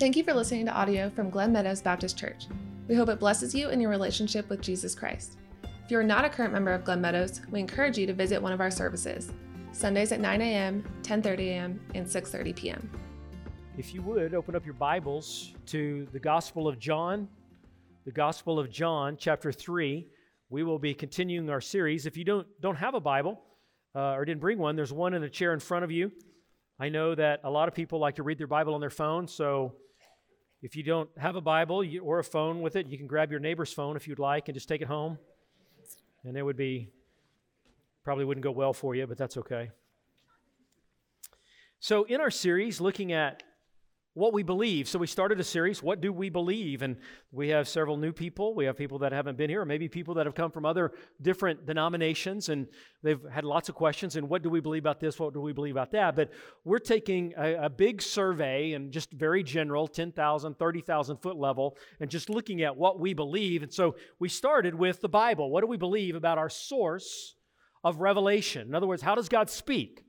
Thank you for listening to audio from Glen Meadows Baptist Church. We hope it blesses you in your relationship with Jesus Christ. If you are not a current member of Glen Meadows, we encourage you to visit one of our services. Sundays at 9 a.m., 10:30 a.m., and 6:30 p.m. If you would open up your Bibles to the Gospel of John, the Gospel of John, chapter 3. We will be continuing our series. If you don't, don't have a Bible uh, or didn't bring one, there's one in the chair in front of you. I know that a lot of people like to read their Bible on their phone, so if you don't have a Bible or a phone with it, you can grab your neighbor's phone if you'd like and just take it home. And it would be, probably wouldn't go well for you, but that's okay. So, in our series, looking at what we believe. So we started a series, What Do We Believe? And we have several new people. We have people that haven't been here, or maybe people that have come from other different denominations, and they've had lots of questions. And what do we believe about this? What do we believe about that? But we're taking a, a big survey and just very general, 10,000, 30,000 foot level, and just looking at what we believe. And so we started with the Bible. What do we believe about our source of revelation? In other words, how does God speak?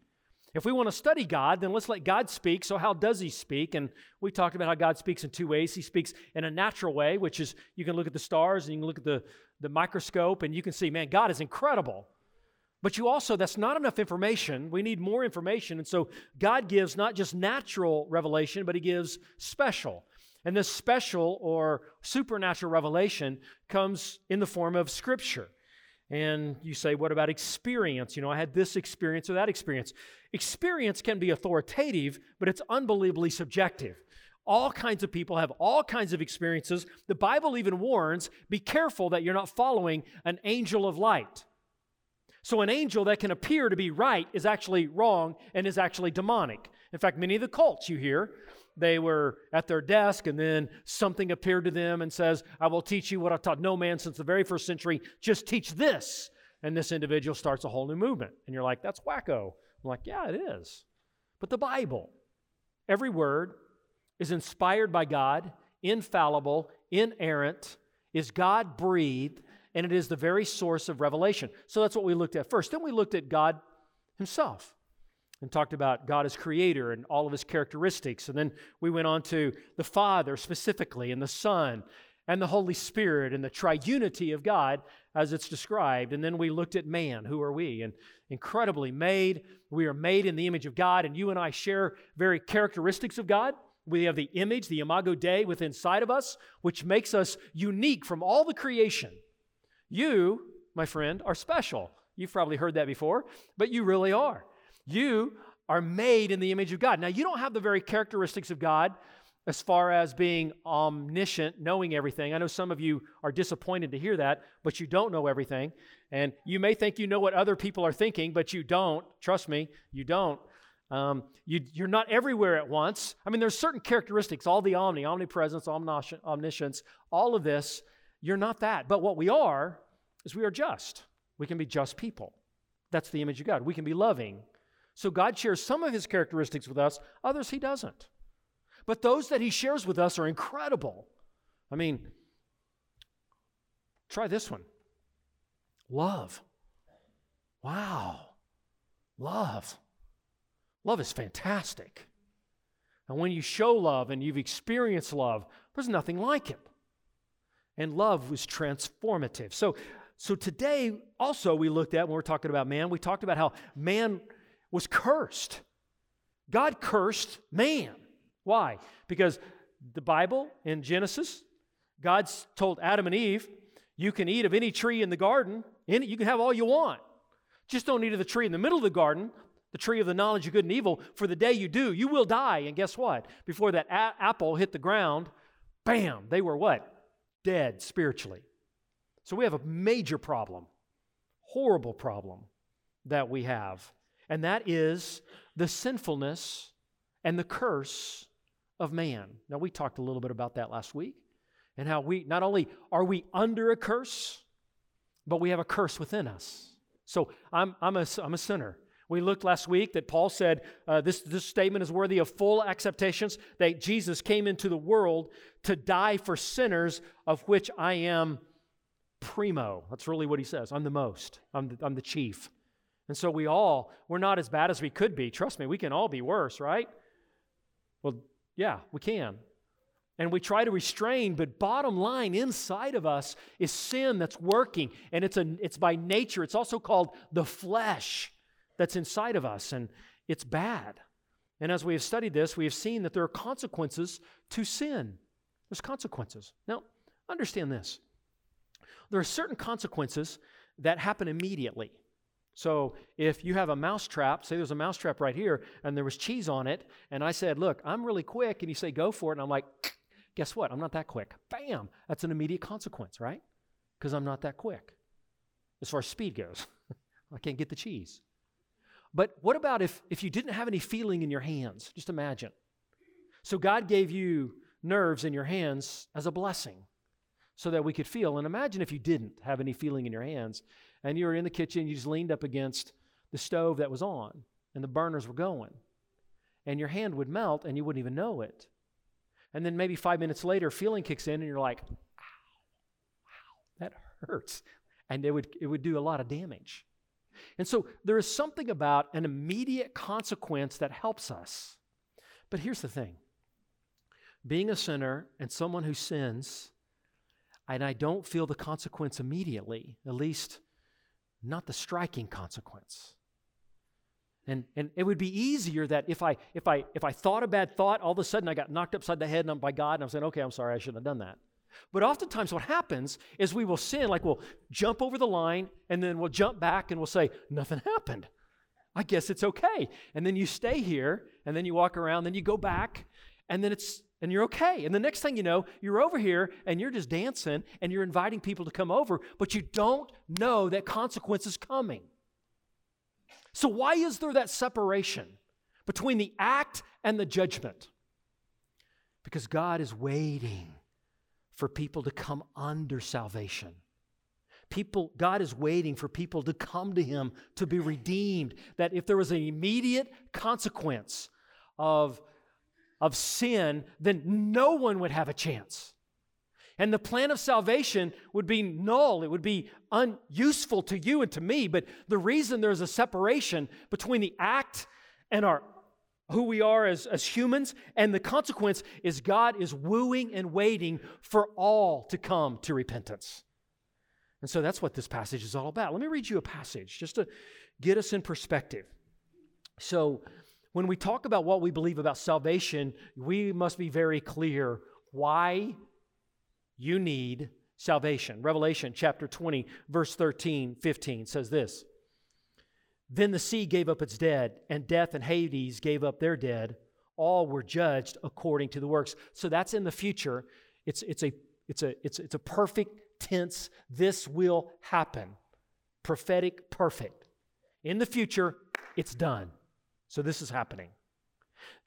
If we want to study God, then let's let God speak. So, how does He speak? And we talked about how God speaks in two ways. He speaks in a natural way, which is you can look at the stars and you can look at the, the microscope and you can see, man, God is incredible. But you also, that's not enough information. We need more information. And so, God gives not just natural revelation, but He gives special. And this special or supernatural revelation comes in the form of Scripture. And you say, what about experience? You know, I had this experience or that experience. Experience can be authoritative, but it's unbelievably subjective. All kinds of people have all kinds of experiences. The Bible even warns be careful that you're not following an angel of light. So, an angel that can appear to be right is actually wrong and is actually demonic. In fact, many of the cults you hear, they were at their desk and then something appeared to them and says, I will teach you what I've taught no man since the very first century. Just teach this. And this individual starts a whole new movement. And you're like, that's wacko. I'm like, yeah, it is. But the Bible, every word is inspired by God, infallible, inerrant, is God breathed, and it is the very source of revelation. So that's what we looked at first. Then we looked at God Himself and talked about God as creator and all of His characteristics. And then we went on to the Father specifically, and the Son, and the Holy Spirit, and the triunity of God as it's described. And then we looked at man. Who are we? And incredibly made. We are made in the image of God, and you and I share very characteristics of God. We have the image, the imago Dei within inside of us, which makes us unique from all the creation. You, my friend, are special. You've probably heard that before, but you really are. You are made in the image of God. Now, you don't have the very characteristics of God as far as being omniscient, knowing everything. I know some of you are disappointed to hear that, but you don't know everything. And you may think you know what other people are thinking, but you don't. Trust me, you don't. Um, you, are not everywhere at once. I mean, there's certain characteristics, all the omni, omnipresence, omniscience, all of this. You're not that. But what we are is we are just. We can be just people. That's the image of God. We can be loving. So God shares some of his characteristics with us, others he doesn't. But those that he shares with us are incredible. I mean, try this one love. Wow. Love. Love is fantastic. And when you show love and you've experienced love, there's nothing like it. And love was transformative. So, so today also we looked at when we're talking about man, we talked about how man was cursed. God cursed man. Why? Because the Bible in Genesis, God told Adam and Eve, you can eat of any tree in the garden, you can have all you want. Just don't eat of the tree in the middle of the garden, the tree of the knowledge of good and evil. For the day you do, you will die. And guess what? Before that a- apple hit the ground, bam, they were what? Dead spiritually. So we have a major problem, horrible problem that we have. And that is the sinfulness and the curse of man. Now, we talked a little bit about that last week and how we not only are we under a curse, but we have a curse within us. So I'm, I'm, a, I'm a sinner. We looked last week that Paul said uh, this, this statement is worthy of full acceptations that Jesus came into the world to die for sinners, of which I am primo. That's really what he says. I'm the most, I'm the, I'm the chief. And so we all, we're not as bad as we could be. Trust me, we can all be worse, right? Well, yeah, we can. and we try to restrain, but bottom line, inside of us is sin that's working, and it's, a, it's by nature. It's also called the flesh that's inside of us, and it's bad. And as we have studied this, we have seen that there are consequences to sin. There's consequences. Now, understand this there are certain consequences that happen immediately. So if you have a mouse trap, say there's a mouse trap right here, and there was cheese on it, and I said, Look, I'm really quick, and you say, Go for it, and I'm like, Guess what? I'm not that quick. Bam! That's an immediate consequence, right? Because I'm not that quick as far as speed goes. I can't get the cheese. But what about if, if you didn't have any feeling in your hands? Just imagine. So God gave you nerves in your hands as a blessing so that we could feel. And imagine if you didn't have any feeling in your hands and you were in the kitchen, you just leaned up against the stove that was on and the burners were going. And your hand would melt and you wouldn't even know it. And then maybe five minutes later, feeling kicks in and you're like, wow, that hurts. And it would, it would do a lot of damage. And so there is something about an immediate consequence that helps us. But here's the thing being a sinner and someone who sins, and I don't feel the consequence immediately, at least not the striking consequence. And, and it would be easier that if I, if, I, if I thought a bad thought, all of a sudden I got knocked upside the head and I'm by God and I'm saying, okay, I'm sorry, I shouldn't have done that. But oftentimes, what happens is we will sin, like we'll jump over the line and then we'll jump back and we'll say, Nothing happened. I guess it's okay. And then you stay here and then you walk around, then you go back and then it's, and you're okay. And the next thing you know, you're over here and you're just dancing and you're inviting people to come over, but you don't know that consequence is coming. So, why is there that separation between the act and the judgment? Because God is waiting for people to come under salvation. People, God is waiting for people to come to Him to be redeemed. That if there was an immediate consequence of, of sin, then no one would have a chance. And the plan of salvation would be null. It would be unuseful to you and to me. But the reason there's a separation between the act and our who we are as, as humans, and the consequence is God is wooing and waiting for all to come to repentance. And so that's what this passage is all about. Let me read you a passage just to get us in perspective. So, when we talk about what we believe about salvation, we must be very clear why you need salvation. Revelation chapter 20, verse 13, 15 says this. Then the sea gave up its dead, and death and Hades gave up their dead. All were judged according to the works. So that's in the future. It's, it's, a, it's, a, it's, it's a perfect tense. This will happen. Prophetic, perfect. In the future, it's done. So this is happening.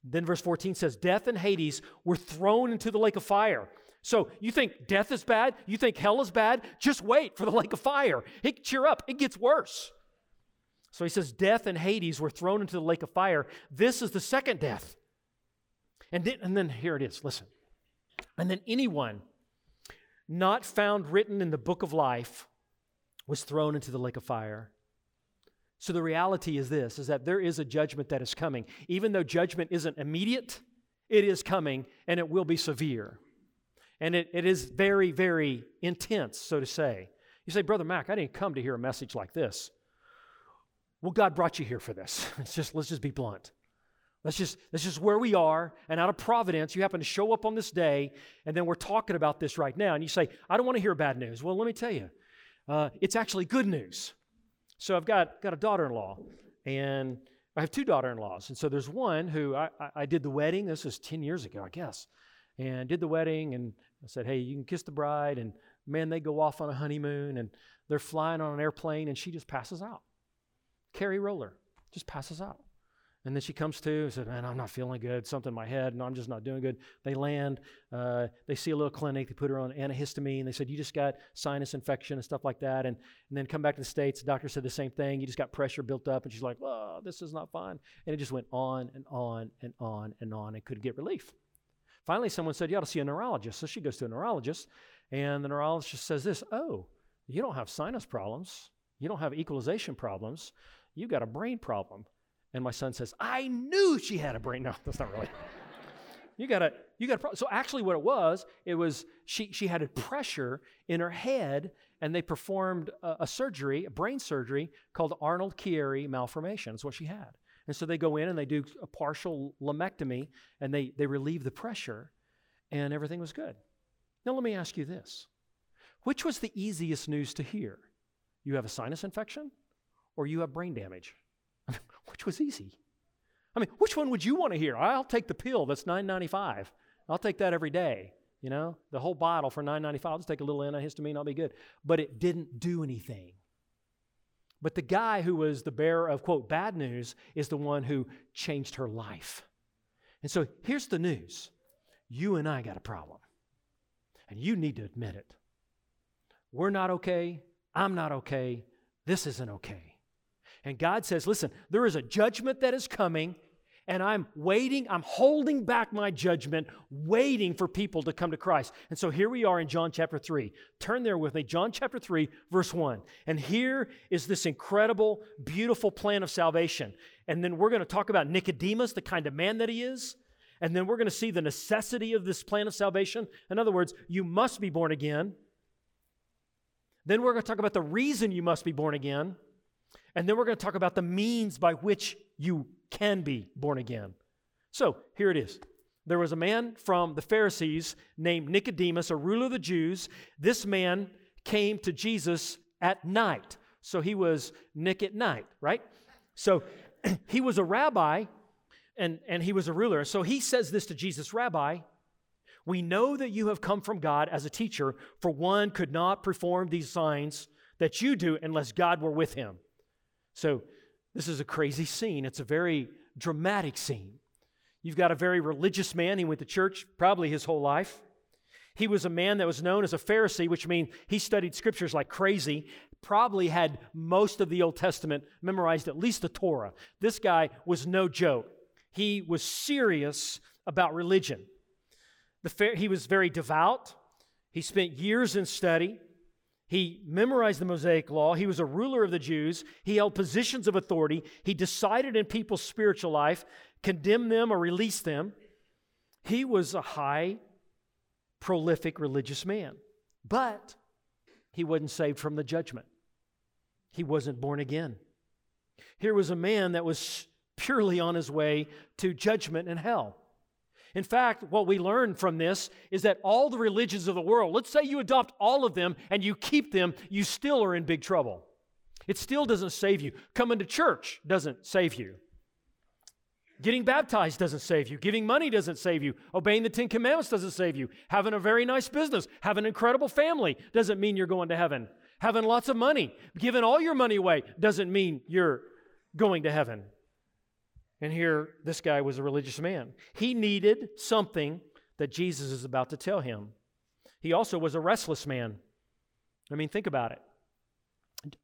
Then verse 14 says, Death and Hades were thrown into the lake of fire. So you think death is bad? You think hell is bad? Just wait for the lake of fire. Hey, cheer up, it gets worse. So he says, Death and Hades were thrown into the lake of fire. This is the second death. And then, and then here it is listen. And then anyone not found written in the book of life was thrown into the lake of fire. So the reality is this is that there is a judgment that is coming. Even though judgment isn't immediate, it is coming and it will be severe. And it, it is very, very intense, so to say. You say, Brother Mac, I didn't come to hear a message like this. Well, God brought you here for this. It's just let's just be blunt. Let's just that's just where we are, and out of providence, you happen to show up on this day, and then we're talking about this right now. And you say, I don't want to hear bad news. Well, let me tell you, uh, it's actually good news. So I've got got a daughter-in-law, and I have two daughter-in-laws, and so there's one who I, I, I did the wedding. This was ten years ago, I guess, and did the wedding, and I said, hey, you can kiss the bride, and man, they go off on a honeymoon, and they're flying on an airplane, and she just passes out. Carrie Roller just passes out. And then she comes to and said, Man, I'm not feeling good. Something in my head, and I'm just not doing good. They land, uh, they see a little clinic, they put her on antihistamine. They said, You just got sinus infection and stuff like that. And, and then come back to the States, the doctor said the same thing. You just got pressure built up. And she's like, Oh, this is not fine. And it just went on and on and on and on and couldn't get relief. Finally, someone said, You ought to see a neurologist. So she goes to a neurologist, and the neurologist says this Oh, you don't have sinus problems. You don't have equalization problems You've got a brain problem. And my son says, I knew she had a brain. No, that's not really. You got to, you got to. So actually, what it was, it was she she had a pressure in her head, and they performed a, a surgery, a brain surgery called Arnold Chiari malformation. That's what she had. And so they go in and they do a partial lumpectomy, and they they relieve the pressure, and everything was good. Now let me ask you this: Which was the easiest news to hear? You have a sinus infection, or you have brain damage? Which was easy? I mean, which one would you want to hear? I'll take the pill that's $9.95. I'll take that every day. You know, the whole bottle for $9.95. I'll just take a little antihistamine, I'll be good. But it didn't do anything. But the guy who was the bearer of, quote, bad news is the one who changed her life. And so here's the news you and I got a problem. And you need to admit it. We're not okay. I'm not okay. This isn't okay. And God says, listen, there is a judgment that is coming, and I'm waiting, I'm holding back my judgment, waiting for people to come to Christ. And so here we are in John chapter 3. Turn there with me, John chapter 3, verse 1. And here is this incredible, beautiful plan of salvation. And then we're going to talk about Nicodemus, the kind of man that he is. And then we're going to see the necessity of this plan of salvation. In other words, you must be born again. Then we're going to talk about the reason you must be born again. And then we're going to talk about the means by which you can be born again. So here it is. There was a man from the Pharisees named Nicodemus, a ruler of the Jews. This man came to Jesus at night. So he was Nick at night, right? So he was a rabbi and, and he was a ruler. So he says this to Jesus Rabbi, we know that you have come from God as a teacher, for one could not perform these signs that you do unless God were with him. So, this is a crazy scene. It's a very dramatic scene. You've got a very religious man. He went to church probably his whole life. He was a man that was known as a Pharisee, which means he studied scriptures like crazy, probably had most of the Old Testament memorized, at least the Torah. This guy was no joke. He was serious about religion. The, he was very devout. He spent years in study. He memorized the Mosaic law. He was a ruler of the Jews. He held positions of authority. He decided in people's spiritual life, condemn them or release them. He was a high, prolific religious man. But he wasn't saved from the judgment. He wasn't born again. Here was a man that was purely on his way to judgment and hell. In fact, what we learn from this is that all the religions of the world, let's say you adopt all of them and you keep them, you still are in big trouble. It still doesn't save you. Coming to church doesn't save you. Getting baptized doesn't save you. Giving money doesn't save you. Obeying the Ten Commandments doesn't save you. Having a very nice business, having an incredible family doesn't mean you're going to heaven. Having lots of money, giving all your money away doesn't mean you're going to heaven. And here, this guy was a religious man. He needed something that Jesus is about to tell him. He also was a restless man. I mean, think about it.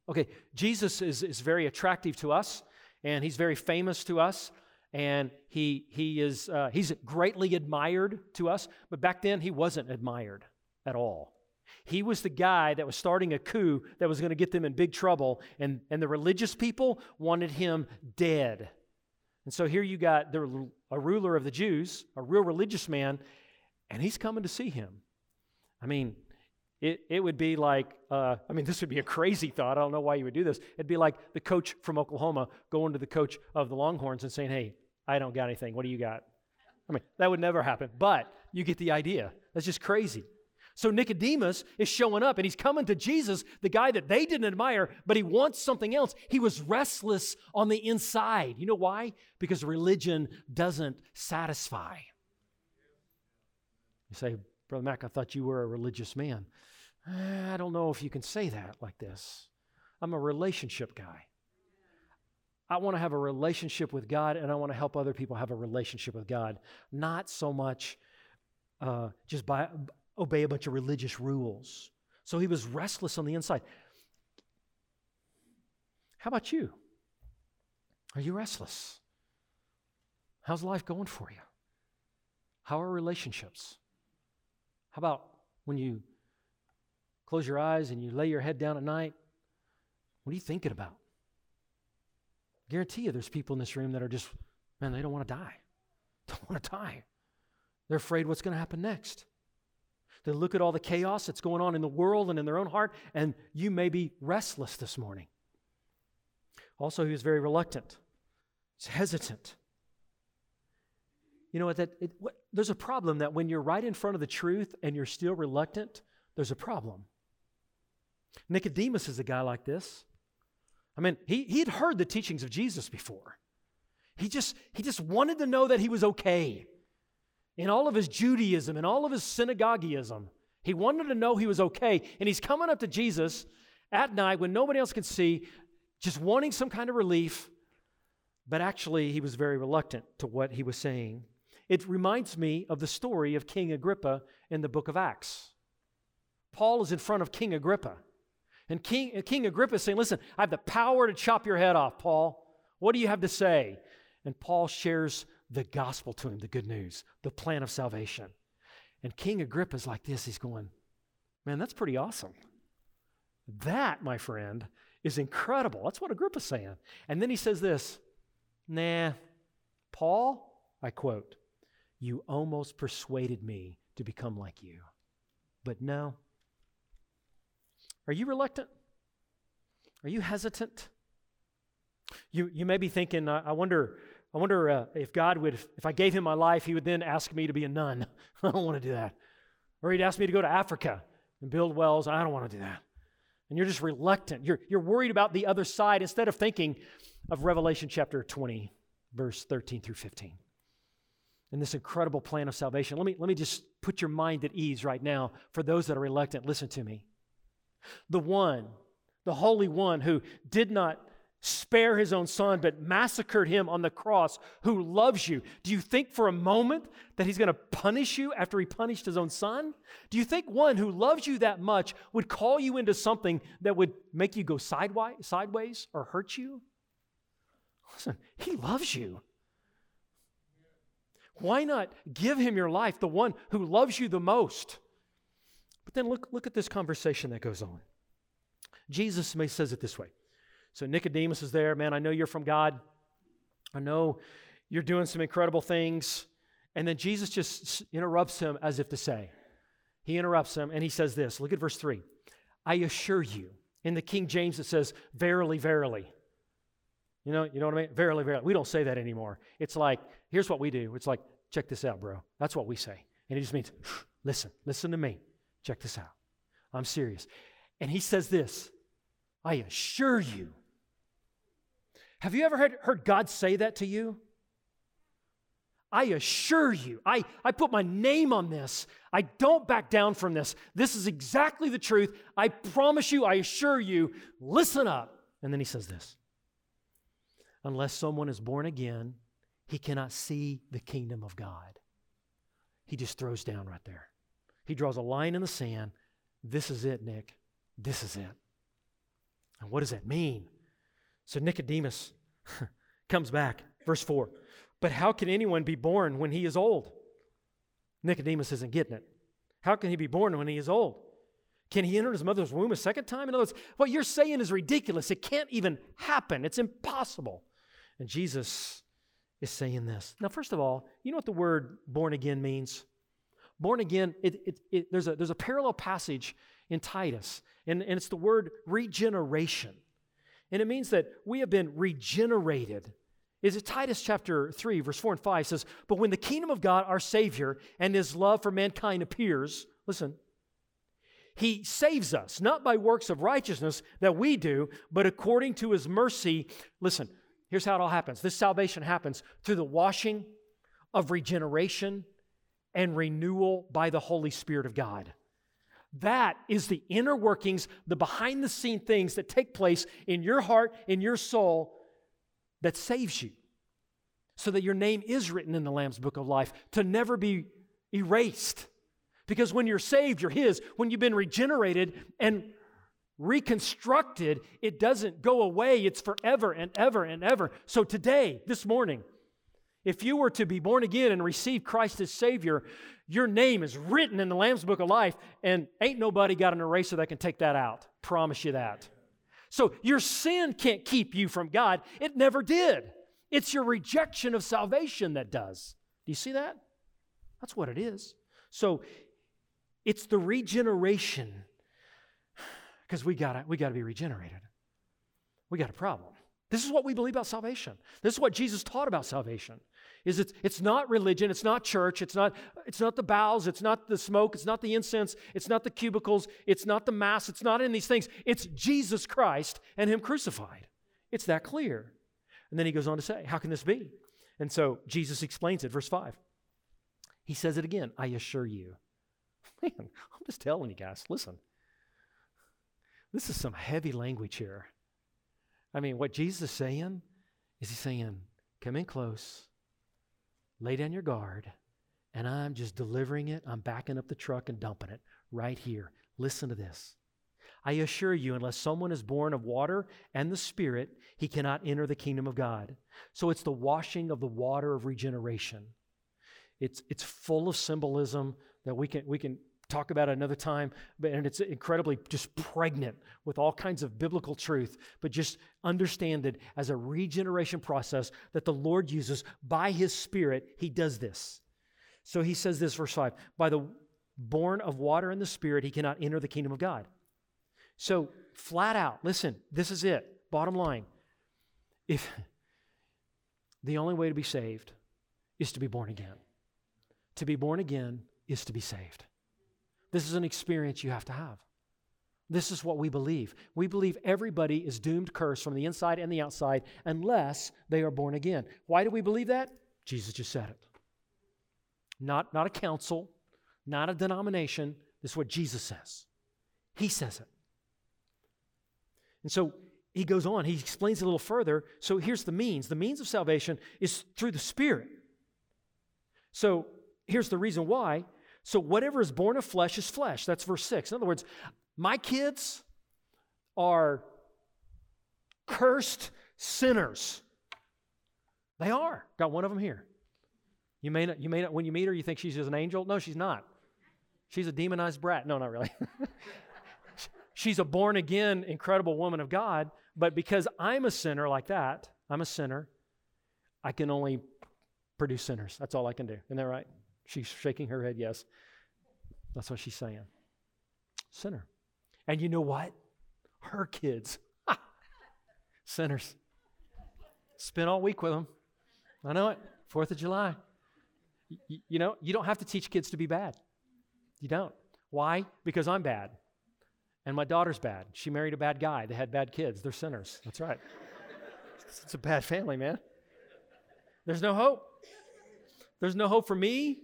Okay, Jesus is, is very attractive to us, and he's very famous to us, and he, he is, uh, he's greatly admired to us, but back then he wasn't admired at all. He was the guy that was starting a coup that was going to get them in big trouble, and, and the religious people wanted him dead. And so here you got the, a ruler of the Jews, a real religious man, and he's coming to see him. I mean, it, it would be like, uh, I mean, this would be a crazy thought. I don't know why you would do this. It'd be like the coach from Oklahoma going to the coach of the Longhorns and saying, hey, I don't got anything. What do you got? I mean, that would never happen, but you get the idea. That's just crazy. So Nicodemus is showing up and he's coming to Jesus, the guy that they didn't admire, but he wants something else. He was restless on the inside. You know why? Because religion doesn't satisfy. You say, Brother Mac, I thought you were a religious man. Eh, I don't know if you can say that like this. I'm a relationship guy. I want to have a relationship with God and I want to help other people have a relationship with God. Not so much uh, just by obey a bunch of religious rules. So he was restless on the inside. How about you? Are you restless? How's life going for you? How are relationships? How about when you close your eyes and you lay your head down at night? What are you thinking about? I guarantee you there's people in this room that are just, man, they don't want to die. Don't want to die. They're afraid what's going to happen next. They look at all the chaos that's going on in the world and in their own heart, and you may be restless this morning. Also, he was very reluctant, he's hesitant. You know what? That it, what, there's a problem that when you're right in front of the truth and you're still reluctant, there's a problem. Nicodemus is a guy like this. I mean, he, he had heard the teachings of Jesus before. He just, he just wanted to know that he was okay. In all of his Judaism and all of his synagogueism, he wanted to know he was okay. And he's coming up to Jesus at night when nobody else can see, just wanting some kind of relief. But actually, he was very reluctant to what he was saying. It reminds me of the story of King Agrippa in the book of Acts. Paul is in front of King Agrippa. And King, King Agrippa is saying, Listen, I have the power to chop your head off, Paul. What do you have to say? And Paul shares the gospel to him, the good news, the plan of salvation. And King Agrippa's like this. He's going, Man, that's pretty awesome. That, my friend, is incredible. That's what Agrippa's saying. And then he says this Nah, Paul, I quote, you almost persuaded me to become like you. But no, are you reluctant? Are you hesitant? You, you may be thinking, I wonder, I wonder uh, if God would, if I gave him my life, he would then ask me to be a nun. I don't want to do that. Or he'd ask me to go to Africa and build wells. I don't want to do that. And you're just reluctant. You're, you're worried about the other side instead of thinking of Revelation chapter 20, verse 13 through 15. And this incredible plan of salvation. Let me, let me just put your mind at ease right now for those that are reluctant. Listen to me. The one, the Holy One who did not spare his own son but massacred him on the cross, who loves you. Do you think for a moment that he's going to punish you after he punished his own son? Do you think one who loves you that much would call you into something that would make you go sideways or hurt you? Listen, he loves you. Why not give him your life, the one who loves you the most? But then look, look at this conversation that goes on. Jesus may says it this way. So Nicodemus is there, man, I know you're from God. I know you're doing some incredible things. And then Jesus just interrupts him as if to say, he interrupts him and he says this. Look at verse 3. I assure you. In the King James, it says, verily, verily. You know, you know what I mean? Verily, verily. We don't say that anymore. It's like, here's what we do. It's like, check this out, bro. That's what we say. And it just means, listen, listen to me. Check this out. I'm serious. And he says this I assure you. Have you ever heard, heard God say that to you? I assure you, I, I put my name on this. I don't back down from this. This is exactly the truth. I promise you, I assure you, listen up. And then he says this Unless someone is born again, he cannot see the kingdom of God. He just throws down right there. He draws a line in the sand. This is it, Nick. This is it. And what does that mean? So Nicodemus comes back. Verse 4. But how can anyone be born when he is old? Nicodemus isn't getting it. How can he be born when he is old? Can he enter his mother's womb a second time? In other words, what you're saying is ridiculous. It can't even happen. It's impossible. And Jesus is saying this. Now, first of all, you know what the word born again means? Born again, it, it, it, there's, a, there's a parallel passage in Titus, and, and it's the word regeneration. And it means that we have been regenerated. Is it Titus chapter 3, verse 4 and 5 says, But when the kingdom of God, our Savior, and his love for mankind appears, listen, he saves us, not by works of righteousness that we do, but according to his mercy. Listen, here's how it all happens this salvation happens through the washing of regeneration and renewal by the Holy Spirit of God. That is the inner workings, the behind the scene things that take place in your heart, in your soul, that saves you. So that your name is written in the Lamb's book of life to never be erased. Because when you're saved, you're His. When you've been regenerated and reconstructed, it doesn't go away. It's forever and ever and ever. So today, this morning, if you were to be born again and receive Christ as Savior, your name is written in the Lamb's Book of Life, and ain't nobody got an eraser that can take that out. Promise you that. So your sin can't keep you from God. It never did. It's your rejection of salvation that does. Do you see that? That's what it is. So it's the regeneration because we got we got to be regenerated. We got a problem. This is what we believe about salvation. This is what Jesus taught about salvation. Is it's, it's not religion, it's not church, it's not, it's not the bowels, it's not the smoke, it's not the incense, it's not the cubicles, it's not the mass, it's not in these things. It's Jesus Christ and Him crucified. It's that clear. And then he goes on to say, How can this be? And so Jesus explains it, verse 5. He says it again, I assure you. Man, I'm just telling you guys, listen. This is some heavy language here. I mean, what Jesus is saying is he's saying, Come in close, lay down your guard, and I'm just delivering it. I'm backing up the truck and dumping it right here. Listen to this. I assure you, unless someone is born of water and the Spirit, he cannot enter the kingdom of God. So it's the washing of the water of regeneration. It's, it's full of symbolism that we can, we can talk about it another time, but, and it's incredibly just pregnant with all kinds of biblical truth. But just understand it as a regeneration process that the Lord uses by His Spirit. He does this. So he says this, verse 5 By the born of water and the Spirit, he cannot enter the kingdom of God. So, flat out, listen, this is it. Bottom line. If the only way to be saved is to be born again, to be born again is to be saved. This is an experience you have to have. This is what we believe. We believe everybody is doomed cursed from the inside and the outside unless they are born again. Why do we believe that? Jesus just said it. Not, not a council, not a denomination. This is what Jesus says. He says it. And so he goes on, he explains a little further. So here's the means the means of salvation is through the Spirit. So here's the reason why so whatever is born of flesh is flesh. That's verse 6. In other words, my kids are cursed sinners. They are. Got one of them here. You may not, you may not, when you meet her, you think she's just an angel. No, she's not. She's a demonized brat. No, not really. she's a born again, incredible woman of God. But because I'm a sinner like that, I'm a sinner, I can only produce sinners. That's all I can do. Isn't that right? She's shaking her head, yes. That's what she's saying. Sinner. And you know what? Her kids, sinners. Spent all week with them. I know it. Fourth of July. You know, you don't have to teach kids to be bad. You don't. Why? Because I'm bad. And my daughter's bad. She married a bad guy. They had bad kids. They're sinners. That's right. it's a bad family, man. There's no hope. There's no hope for me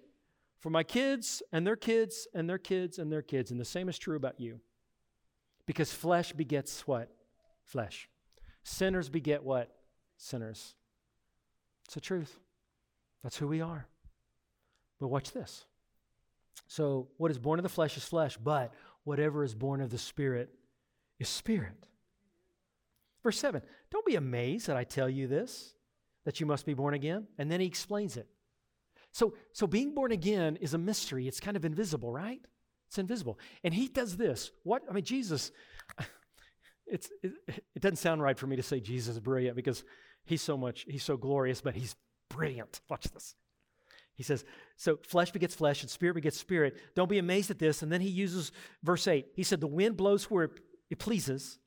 for my kids and their kids and their kids and their kids. And the same is true about you. Because flesh begets what? Flesh. Sinners beget what? Sinners. It's the truth. That's who we are. But watch this. So, what is born of the flesh is flesh, but whatever is born of the Spirit is spirit. Verse 7 Don't be amazed that I tell you this, that you must be born again. And then he explains it. So, so being born again is a mystery. It's kind of invisible, right? It's invisible. And he does this. What? I mean, Jesus, it's, it, it doesn't sound right for me to say Jesus is brilliant because he's so much, he's so glorious, but he's brilliant. Watch this. He says, so flesh begets flesh and spirit begets spirit. Don't be amazed at this. And then he uses verse 8. He said, The wind blows where it pleases,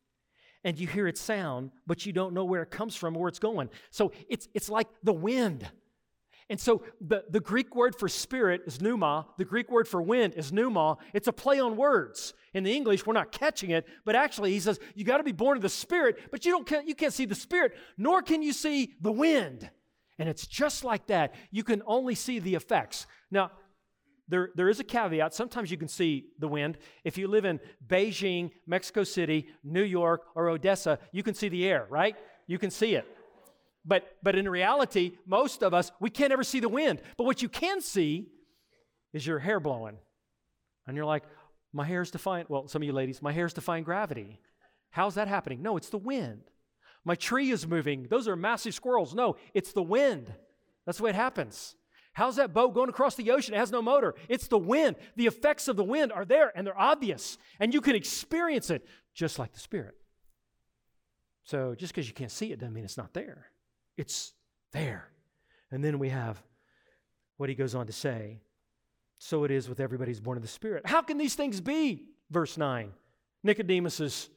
and you hear its sound, but you don't know where it comes from or where it's going. So it's, it's like the wind. And so the, the Greek word for spirit is pneuma. The Greek word for wind is pneuma. It's a play on words. In the English, we're not catching it, but actually he says you got to be born of the spirit, but you don't you can't see the spirit, nor can you see the wind. And it's just like that. You can only see the effects. Now, there, there is a caveat. Sometimes you can see the wind. If you live in Beijing, Mexico City, New York, or Odessa, you can see the air, right? You can see it. But, but in reality, most of us, we can't ever see the wind. But what you can see is your hair blowing. And you're like, my hair's defying, well, some of you ladies, my hair's defying gravity. How's that happening? No, it's the wind. My tree is moving. Those are massive squirrels. No, it's the wind. That's the way it happens. How's that boat going across the ocean? It has no motor. It's the wind. The effects of the wind are there and they're obvious. And you can experience it just like the Spirit. So just because you can't see it doesn't mean it's not there. It's there. And then we have what he goes on to say so it is with everybody who's born of the Spirit. How can these things be? Verse 9. Nicodemus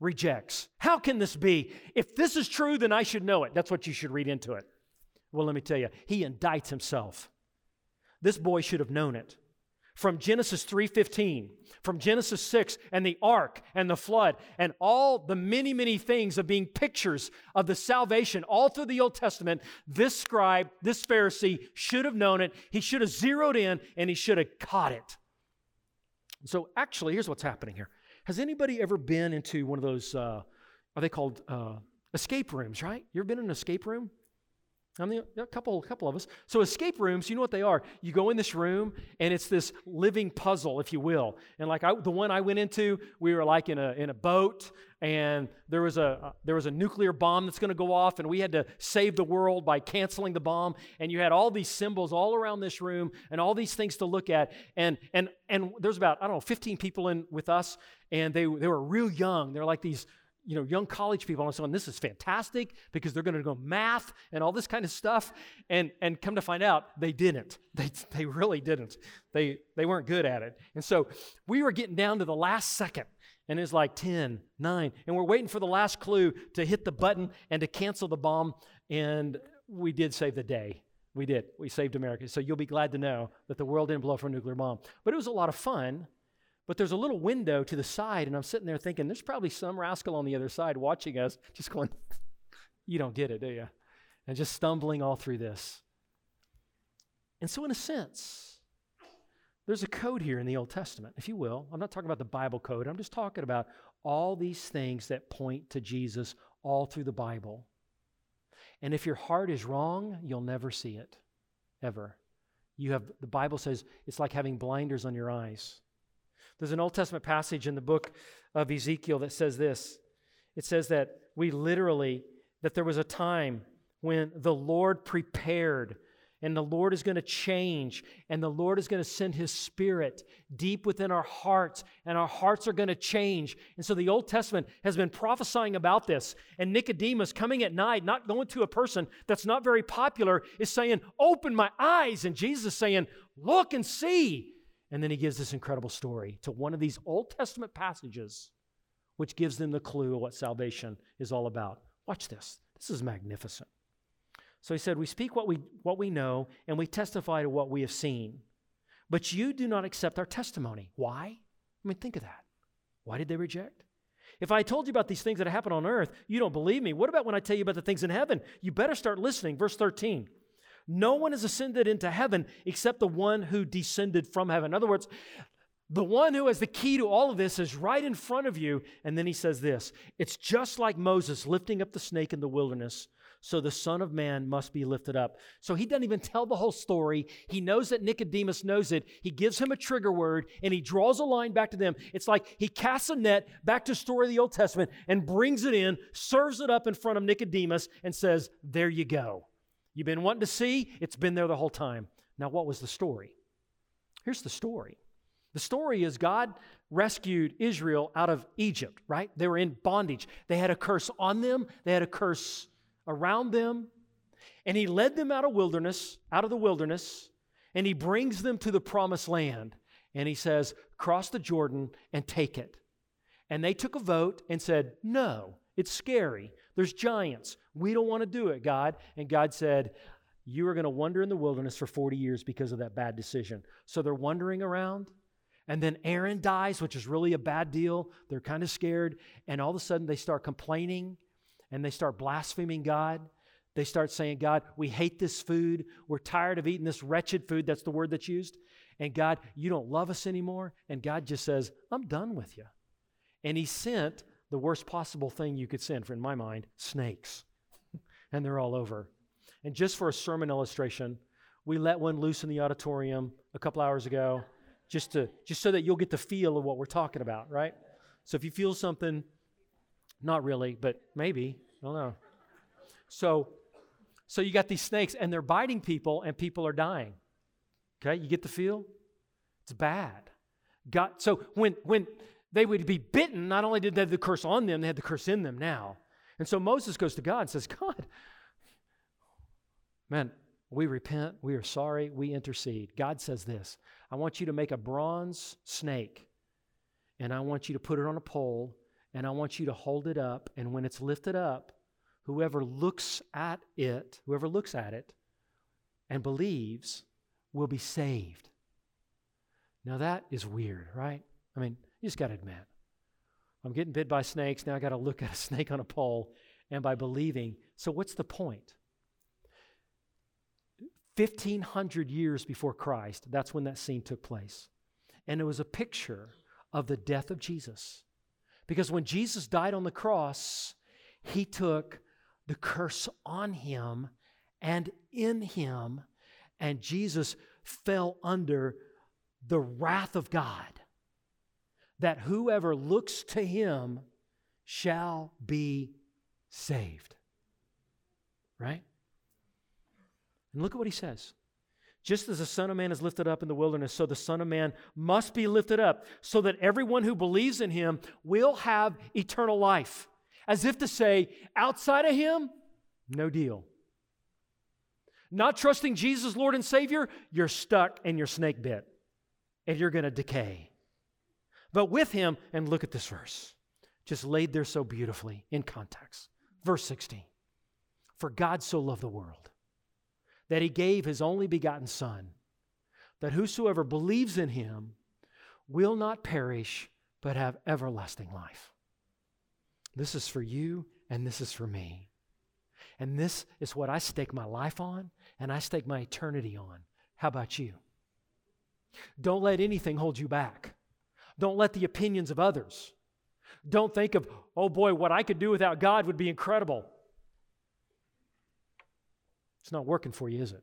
rejects. How can this be? If this is true, then I should know it. That's what you should read into it. Well, let me tell you, he indicts himself. This boy should have known it. From Genesis 3:15, from Genesis 6 and the ark and the flood and all the many many things of being pictures of the salvation all through the Old Testament, this scribe, this Pharisee should have known it. He should have zeroed in and he should have caught it. So actually, here's what's happening here. Has anybody ever been into one of those, uh, are they called uh, escape rooms, right? You ever been in an escape room? I mean, a couple, a couple of us. So escape rooms, you know what they are? You go in this room, and it's this living puzzle, if you will. And like I, the one I went into, we were like in a in a boat, and there was a uh, there was a nuclear bomb that's going to go off, and we had to save the world by canceling the bomb. And you had all these symbols all around this room, and all these things to look at. And and and there's about I don't know 15 people in with us, and they they were real young. They're like these you know, young college people and so on, this is fantastic because they're going to go math and all this kind of stuff. And, and come to find out, they didn't. They, they really didn't. They, they weren't good at it. And so we were getting down to the last second. And it's like 10, 9. And we're waiting for the last clue to hit the button and to cancel the bomb. And we did save the day. We did. We saved America. So you'll be glad to know that the world didn't blow up for a nuclear bomb. But it was a lot of fun. But there's a little window to the side, and I'm sitting there thinking, there's probably some rascal on the other side watching us, just going, You don't get it, do you? And just stumbling all through this. And so, in a sense, there's a code here in the Old Testament, if you will. I'm not talking about the Bible code, I'm just talking about all these things that point to Jesus all through the Bible. And if your heart is wrong, you'll never see it, ever. You have, the Bible says it's like having blinders on your eyes. There's an Old Testament passage in the book of Ezekiel that says this. It says that we literally, that there was a time when the Lord prepared and the Lord is going to change, and the Lord is going to send His Spirit deep within our hearts, and our hearts are going to change. And so the Old Testament has been prophesying about this. And Nicodemus coming at night, not going to a person that's not very popular, is saying, Open my eyes. And Jesus saying, Look and see. And then he gives this incredible story to one of these Old Testament passages, which gives them the clue of what salvation is all about. Watch this. This is magnificent. So he said, We speak what we, what we know, and we testify to what we have seen. But you do not accept our testimony. Why? I mean, think of that. Why did they reject? If I told you about these things that happen on earth, you don't believe me. What about when I tell you about the things in heaven? You better start listening. Verse 13. No one has ascended into heaven except the one who descended from heaven. In other words, the one who has the key to all of this is right in front of you. And then he says this It's just like Moses lifting up the snake in the wilderness. So the Son of Man must be lifted up. So he doesn't even tell the whole story. He knows that Nicodemus knows it. He gives him a trigger word and he draws a line back to them. It's like he casts a net back to story of the Old Testament and brings it in, serves it up in front of Nicodemus, and says, There you go. You've been wanting to see, it's been there the whole time. Now, what was the story? Here's the story. The story is God rescued Israel out of Egypt, right? They were in bondage. They had a curse on them, they had a curse around them. And he led them out of wilderness, out of the wilderness, and he brings them to the promised land. And he says, "Cross the Jordan and take it." And they took a vote and said, "No, it's scary. There's giants. We don't want to do it, God. And God said, You are going to wander in the wilderness for 40 years because of that bad decision. So they're wandering around. And then Aaron dies, which is really a bad deal. They're kind of scared. And all of a sudden they start complaining and they start blaspheming God. They start saying, God, we hate this food. We're tired of eating this wretched food. That's the word that's used. And God, you don't love us anymore. And God just says, I'm done with you. And He sent the worst possible thing you could send, for in my mind, snakes. and they're all over. And just for a sermon illustration, we let one loose in the auditorium a couple hours ago, just to just so that you'll get the feel of what we're talking about, right? So if you feel something, not really, but maybe, I don't know. So so you got these snakes and they're biting people and people are dying. Okay, you get the feel? It's bad. God, so when when they would be bitten, not only did they have the curse on them, they had the curse in them now. And so Moses goes to God and says, God, man, We repent, we are sorry, we intercede. God says this I want you to make a bronze snake, and I want you to put it on a pole, and I want you to hold it up, and when it's lifted up, whoever looks at it, whoever looks at it and believes, will be saved. Now that is weird, right? I mean, you just got to admit. I'm getting bit by snakes. Now I got to look at a snake on a pole and by believing. So, what's the point? 1500 years before Christ, that's when that scene took place. And it was a picture of the death of Jesus. Because when Jesus died on the cross, he took the curse on him and in him, and Jesus fell under the wrath of God, that whoever looks to him shall be saved. Right? And look at what he says. Just as the Son of Man is lifted up in the wilderness, so the Son of Man must be lifted up, so that everyone who believes in him will have eternal life. As if to say, outside of him, no deal. Not trusting Jesus, Lord and Savior, you're stuck and you're snake bit and you're going to decay. But with him, and look at this verse, just laid there so beautifully in context. Verse 16 For God so loved the world that he gave his only begotten Son, that whosoever believes in him will not perish, but have everlasting life. This is for you, and this is for me. And this is what I stake my life on, and I stake my eternity on. How about you? Don't let anything hold you back. Don't let the opinions of others. Don't think of, oh boy, what I could do without God would be incredible. It's not working for you, is it?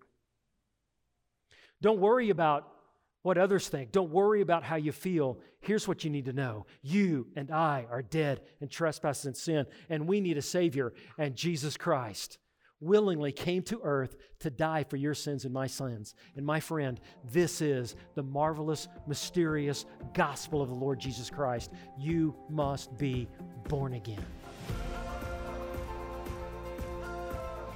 Don't worry about what others think. Don't worry about how you feel. Here's what you need to know you and I are dead in trespasses and sin, and we need a Savior, and Jesus Christ willingly came to earth to die for your sins and my sins. And my friend, this is the marvelous, mysterious gospel of the Lord Jesus Christ. You must be born again.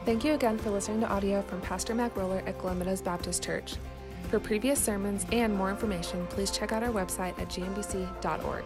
Thank you again for listening to audio from Pastor Mac Roller at Glen Baptist Church. For previous sermons and more information, please check out our website at gmbc.org.